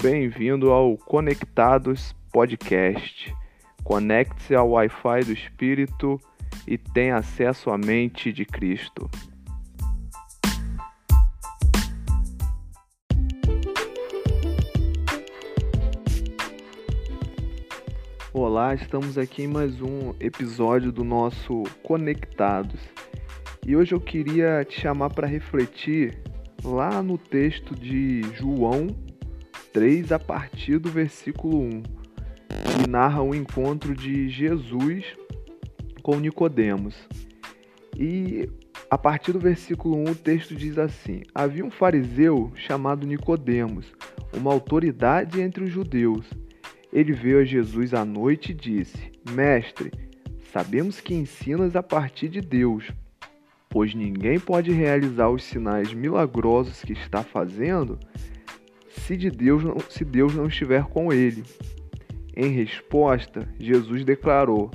Bem-vindo ao Conectados Podcast. Conecte-se ao Wi-Fi do Espírito e tenha acesso à mente de Cristo. Olá, estamos aqui em mais um episódio do nosso Conectados. E hoje eu queria te chamar para refletir lá no texto de João 3, a partir do versículo 1, que narra o encontro de Jesus com Nicodemos. E a partir do versículo 1, o texto diz assim: Havia um fariseu chamado Nicodemos, uma autoridade entre os judeus. Ele veio a Jesus à noite e disse: Mestre, sabemos que ensinas a partir de Deus, pois ninguém pode realizar os sinais milagrosos que está fazendo se de Deus não, se Deus não estiver com ele. Em resposta, Jesus declarou: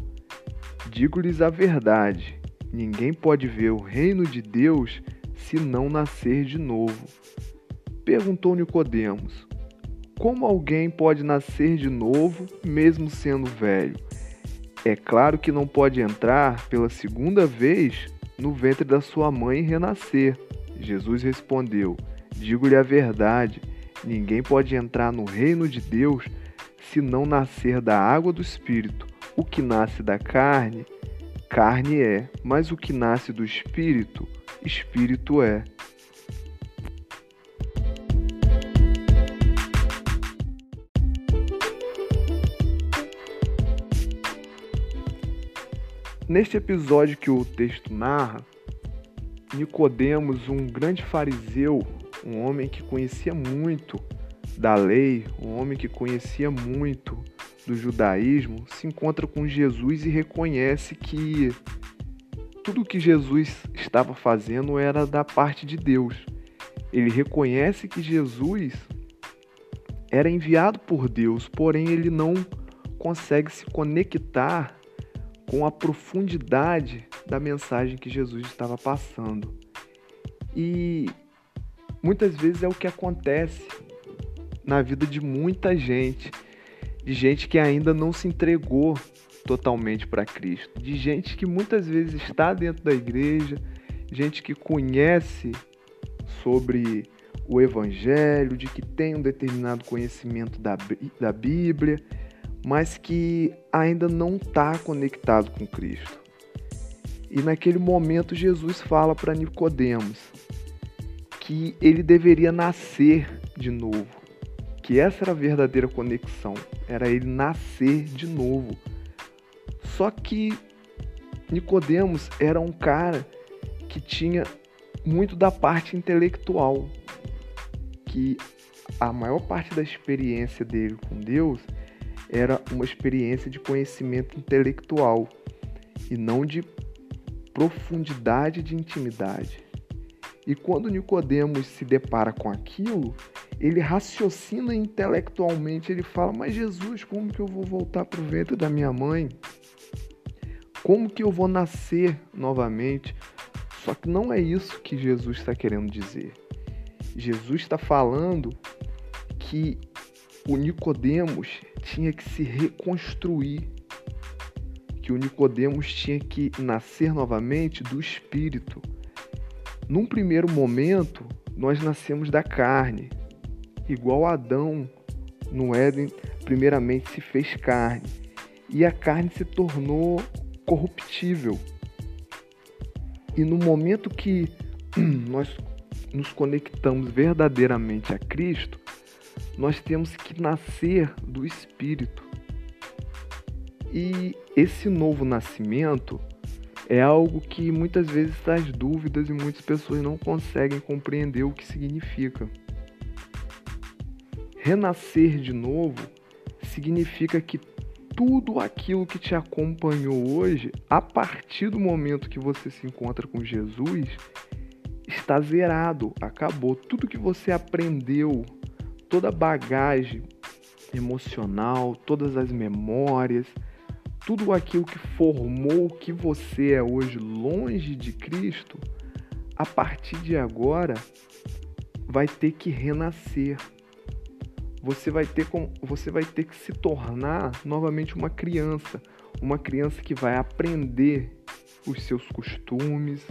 Digo-lhes a verdade, ninguém pode ver o reino de Deus se não nascer de novo. Perguntou Nicodemos: Como alguém pode nascer de novo, mesmo sendo velho? É claro que não pode entrar pela segunda vez no ventre da sua mãe e renascer. Jesus respondeu: Digo-lhe a verdade, ninguém pode entrar no reino de Deus se não nascer da água do Espírito. O que nasce da carne, carne é, mas o que nasce do Espírito, Espírito é. Neste episódio que o texto narra, Nicodemos, um grande fariseu, um homem que conhecia muito da lei, um homem que conhecia muito do judaísmo, se encontra com Jesus e reconhece que tudo que Jesus estava fazendo era da parte de Deus. Ele reconhece que Jesus era enviado por Deus, porém ele não consegue se conectar com a profundidade da mensagem que Jesus estava passando. E muitas vezes é o que acontece na vida de muita gente, de gente que ainda não se entregou totalmente para Cristo, de gente que muitas vezes está dentro da igreja, gente que conhece sobre o Evangelho, de que tem um determinado conhecimento da, da Bíblia, mas que ainda não está conectado com Cristo. E naquele momento Jesus fala para Nicodemos que ele deveria nascer de novo, que essa era a verdadeira conexão, era ele nascer de novo. Só que Nicodemos era um cara que tinha muito da parte intelectual, que a maior parte da experiência dele com Deus era uma experiência de conhecimento intelectual e não de profundidade de intimidade. E quando Nicodemos se depara com aquilo, ele raciocina intelectualmente, ele fala: "Mas Jesus, como que eu vou voltar para o ventre da minha mãe? Como que eu vou nascer novamente?" Só que não é isso que Jesus está querendo dizer. Jesus está falando que o Nicodemos tinha que se reconstruir, que o Nicodemos tinha que nascer novamente do espírito. Num primeiro momento, nós nascemos da carne, igual Adão no Éden, primeiramente se fez carne, e a carne se tornou corruptível. E no momento que nós nos conectamos verdadeiramente a Cristo, nós temos que nascer do Espírito. E esse novo nascimento é algo que muitas vezes traz dúvidas e muitas pessoas não conseguem compreender o que significa. Renascer de novo significa que tudo aquilo que te acompanhou hoje, a partir do momento que você se encontra com Jesus, está zerado, acabou. Tudo que você aprendeu, toda a bagagem emocional, todas as memórias, tudo aquilo que formou o que você é hoje longe de Cristo, a partir de agora vai ter que renascer. você vai ter com, você vai ter que se tornar novamente uma criança, uma criança que vai aprender os seus costumes,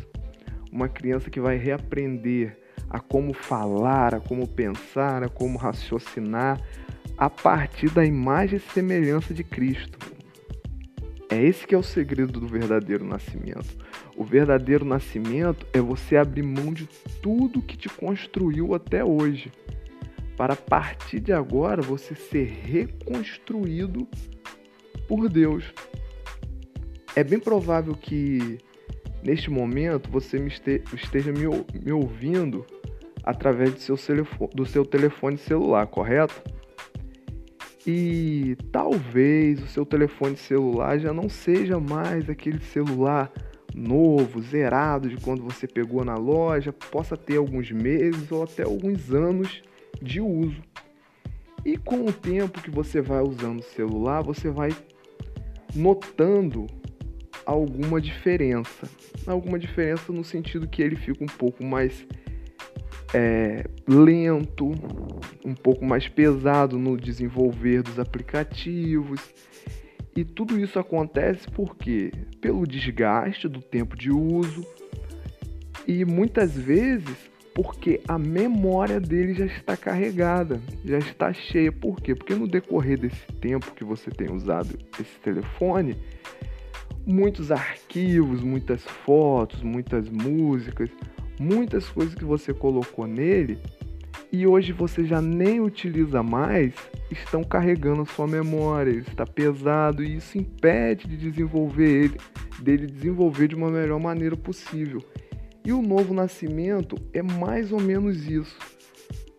uma criança que vai reaprender a como falar, a como pensar, a como raciocinar a partir da imagem e semelhança de Cristo. É esse que é o segredo do verdadeiro nascimento. O verdadeiro nascimento é você abrir mão de tudo que te construiu até hoje para a partir de agora você ser reconstruído por Deus. É bem provável que neste momento você esteja me ouvindo através do seu, telefone, celular, correto? E talvez o seu telefone celular já não seja mais aquele celular novo, zerado de quando você pegou na loja, possa ter alguns meses ou até alguns anos de uso. E com o tempo que você vai usando o celular, você vai notando alguma diferença. Alguma diferença no sentido que ele fica um pouco mais é, lento, um pouco mais pesado no desenvolver dos aplicativos. E tudo isso acontece porque pelo desgaste do tempo de uso e muitas vezes porque a memória dele já está carregada, já está cheia. Por quê? Porque no decorrer desse tempo que você tem usado esse telefone, muitos arquivos, muitas fotos, muitas músicas, muitas coisas que você colocou nele e hoje você já nem utiliza mais, estão carregando sua memória, ele está pesado e isso impede de desenvolver ele, dele desenvolver de uma melhor maneira possível. E o novo nascimento é mais ou menos isso.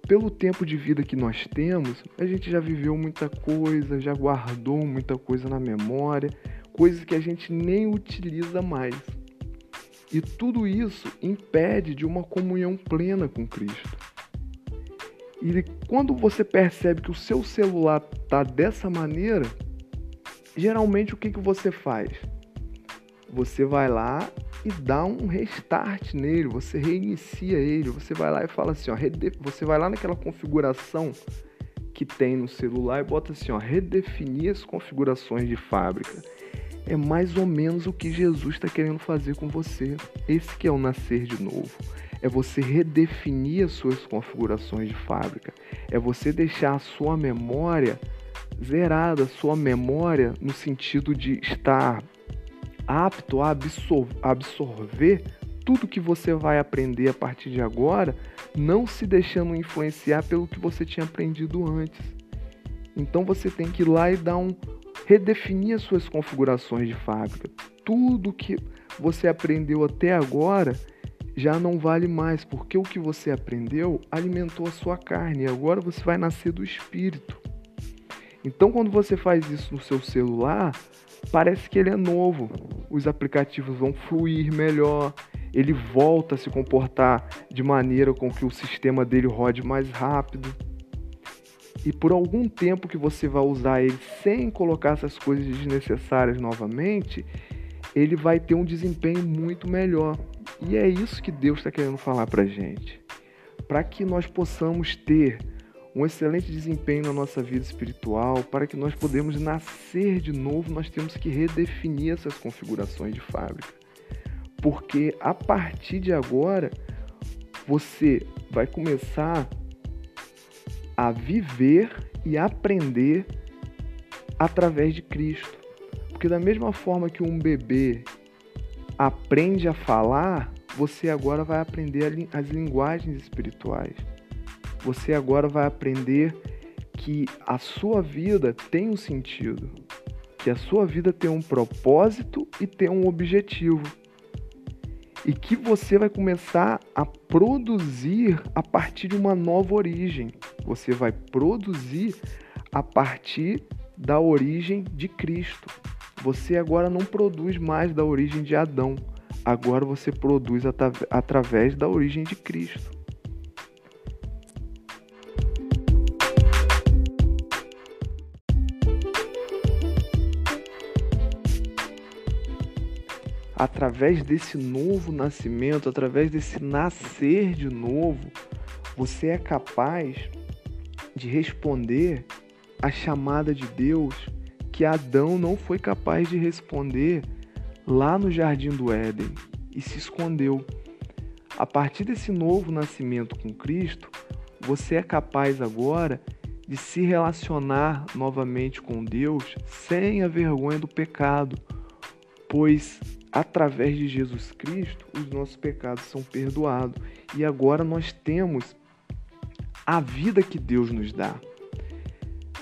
Pelo tempo de vida que nós temos, a gente já viveu muita coisa, já guardou muita coisa na memória, coisas que a gente nem utiliza mais. E tudo isso impede de uma comunhão plena com Cristo. E quando você percebe que o seu celular está dessa maneira, geralmente o que, que você faz? Você vai lá e dá um restart nele, você reinicia ele, você vai lá e fala assim, ó, você vai lá naquela configuração que tem no celular e bota assim, ó, redefinir as configurações de fábrica. É mais ou menos o que Jesus está querendo fazer com você. Esse que é o nascer de novo. É você redefinir as suas configurações de fábrica. É você deixar a sua memória zerada, a sua memória no sentido de estar apto a absorver tudo que você vai aprender a partir de agora, não se deixando influenciar pelo que você tinha aprendido antes. Então você tem que ir lá e dar um redefinir as suas configurações de fábrica. Tudo que você aprendeu até agora já não vale mais, porque o que você aprendeu alimentou a sua carne e agora você vai nascer do espírito. Então, quando você faz isso no seu celular, parece que ele é novo. Os aplicativos vão fluir melhor, ele volta a se comportar de maneira com que o sistema dele rode mais rápido. E por algum tempo que você vai usar ele sem colocar essas coisas desnecessárias novamente, ele vai ter um desempenho muito melhor. E é isso que Deus está querendo falar para gente. Para que nós possamos ter um excelente desempenho na nossa vida espiritual, para que nós podemos nascer de novo, nós temos que redefinir essas configurações de fábrica. Porque a partir de agora, você vai começar a viver e aprender através de Cristo. Porque da mesma forma que um bebê aprende a falar, você agora vai aprender as linguagens espirituais você agora vai aprender que a sua vida tem um sentido, que a sua vida tem um propósito e tem um objetivo. E que você vai começar a produzir a partir de uma nova origem. Você vai produzir a partir da origem de Cristo. Você agora não produz mais da origem de Adão, agora você produz através da origem de Cristo. Através desse novo nascimento, através desse nascer de novo, você é capaz de responder a chamada de Deus que Adão não foi capaz de responder lá no jardim do Éden e se escondeu. A partir desse novo nascimento com Cristo, você é capaz agora de se relacionar novamente com Deus sem a vergonha do pecado, pois através de Jesus Cristo os nossos pecados são perdoados e agora nós temos a vida que Deus nos dá.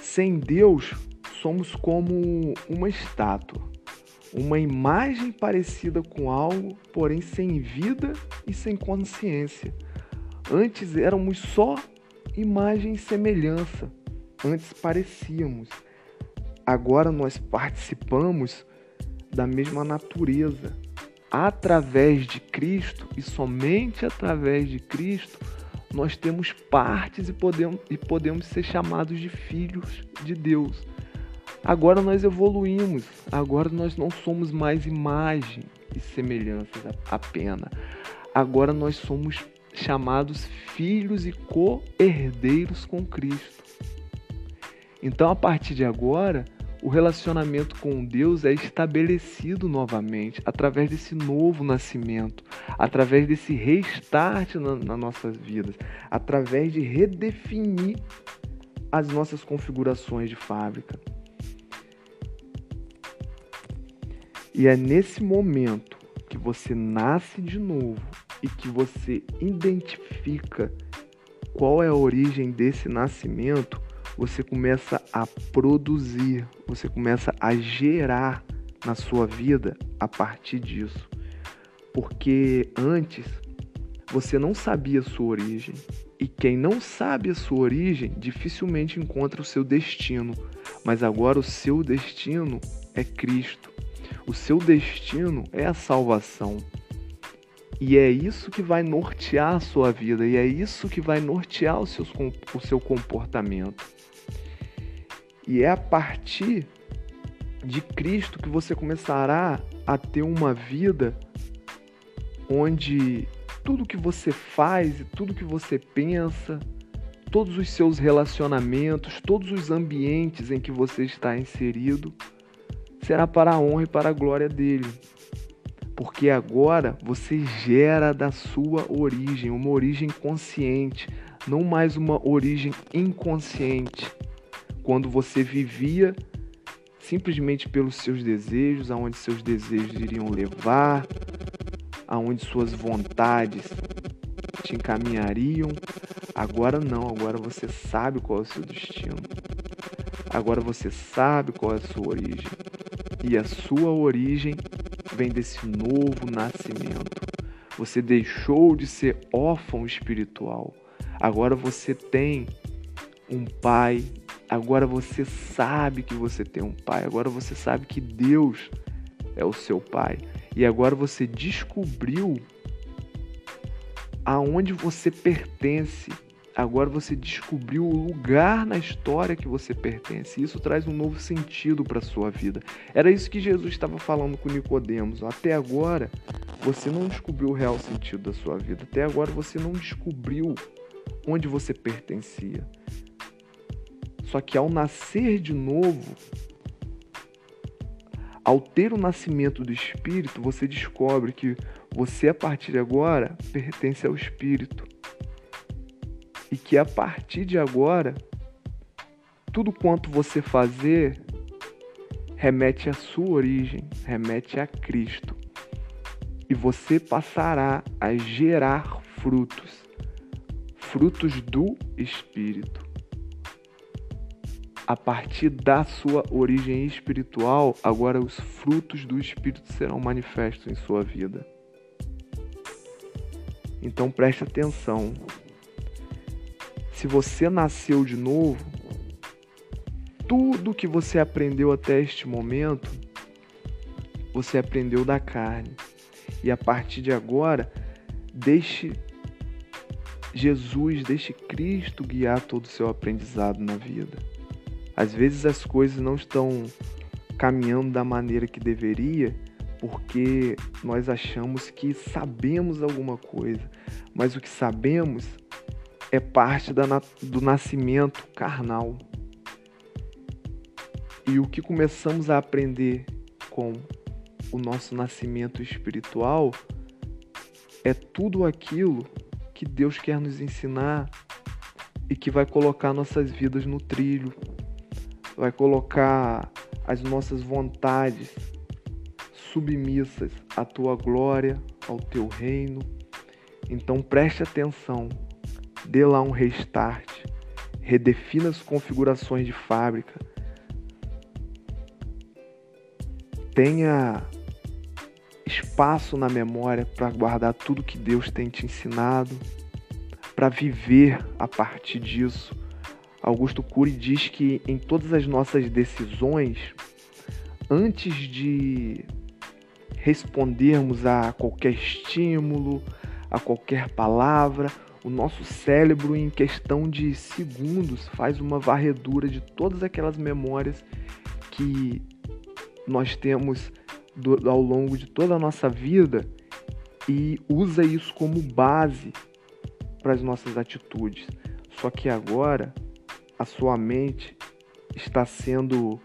Sem Deus, somos como uma estátua, uma imagem parecida com algo, porém sem vida e sem consciência. Antes éramos só imagem e semelhança, antes parecíamos. Agora nós participamos da mesma natureza. Através de Cristo e somente através de Cristo nós temos partes e podemos, e podemos ser chamados de filhos de Deus. Agora nós evoluímos, agora nós não somos mais imagem e semelhanças apenas. Agora nós somos chamados filhos e co-herdeiros com Cristo. Então, a partir de agora, o relacionamento com Deus é estabelecido novamente através desse novo nascimento, através desse restart na, nas nossas vidas, através de redefinir as nossas configurações de fábrica. E é nesse momento que você nasce de novo e que você identifica qual é a origem desse nascimento você começa a produzir, você começa a gerar na sua vida a partir disso. Porque antes você não sabia a sua origem. E quem não sabe a sua origem dificilmente encontra o seu destino. Mas agora o seu destino é Cristo. O seu destino é a salvação. E é isso que vai nortear a sua vida, e é isso que vai nortear o seu, o seu comportamento. E é a partir de Cristo que você começará a ter uma vida onde tudo que você faz e tudo que você pensa, todos os seus relacionamentos, todos os ambientes em que você está inserido, será para a honra e para a glória dele. Porque agora você gera da sua origem, uma origem consciente, não mais uma origem inconsciente quando você vivia simplesmente pelos seus desejos, aonde seus desejos iriam levar, aonde suas vontades te encaminhariam. Agora não, agora você sabe qual é o seu destino. Agora você sabe qual é a sua origem. E a sua origem vem desse novo nascimento. Você deixou de ser órfão espiritual. Agora você tem um pai Agora você sabe que você tem um pai. Agora você sabe que Deus é o seu pai. E agora você descobriu aonde você pertence. Agora você descobriu o lugar na história que você pertence. Isso traz um novo sentido para a sua vida. Era isso que Jesus estava falando com Nicodemos. Até agora você não descobriu o real sentido da sua vida. Até agora você não descobriu onde você pertencia. Só que ao nascer de novo, ao ter o nascimento do Espírito, você descobre que você, a partir de agora, pertence ao Espírito. E que a partir de agora, tudo quanto você fazer remete à sua origem, remete a Cristo. E você passará a gerar frutos, frutos do Espírito a partir da sua origem espiritual, agora os frutos do Espírito serão manifestos em sua vida. Então preste atenção. Se você nasceu de novo, tudo que você aprendeu até este momento, você aprendeu da carne. E a partir de agora, deixe Jesus, deixe Cristo guiar todo o seu aprendizado na vida. Às vezes as coisas não estão caminhando da maneira que deveria, porque nós achamos que sabemos alguma coisa, mas o que sabemos é parte da, do nascimento carnal. E o que começamos a aprender com o nosso nascimento espiritual é tudo aquilo que Deus quer nos ensinar e que vai colocar nossas vidas no trilho, vai colocar as nossas vontades submissas à tua glória, ao teu reino. Então preste atenção, dê lá um restart, redefina as configurações de fábrica, tenha espaço na memória para guardar tudo que Deus tem te ensinado, para viver a partir disso. Augusto Cury diz que em todas as nossas decisões, antes de respondermos a qualquer estímulo, a qualquer palavra, o nosso cérebro, em questão de segundos, faz uma varredura de todas aquelas memórias que nós temos do, ao longo de toda a nossa vida e usa isso como base para as nossas atitudes. Só que agora a sua mente está sendo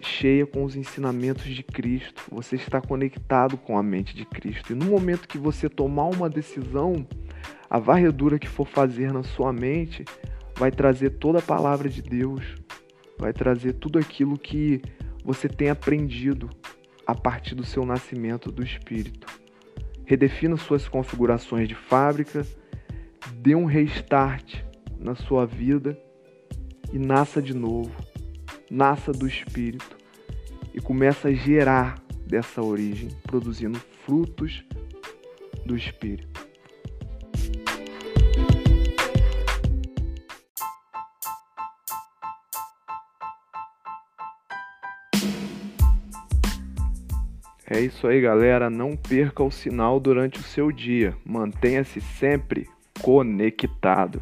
cheia com os ensinamentos de Cristo. Você está conectado com a mente de Cristo. E no momento que você tomar uma decisão, a varredura que for fazer na sua mente vai trazer toda a palavra de Deus, vai trazer tudo aquilo que você tem aprendido a partir do seu nascimento do espírito. Redefina suas configurações de fábrica, dê um restart na sua vida e nasça de novo. Nasça do espírito e começa a gerar dessa origem, produzindo frutos do espírito. É isso aí, galera. Não perca o sinal durante o seu dia. Mantenha-se sempre conectado.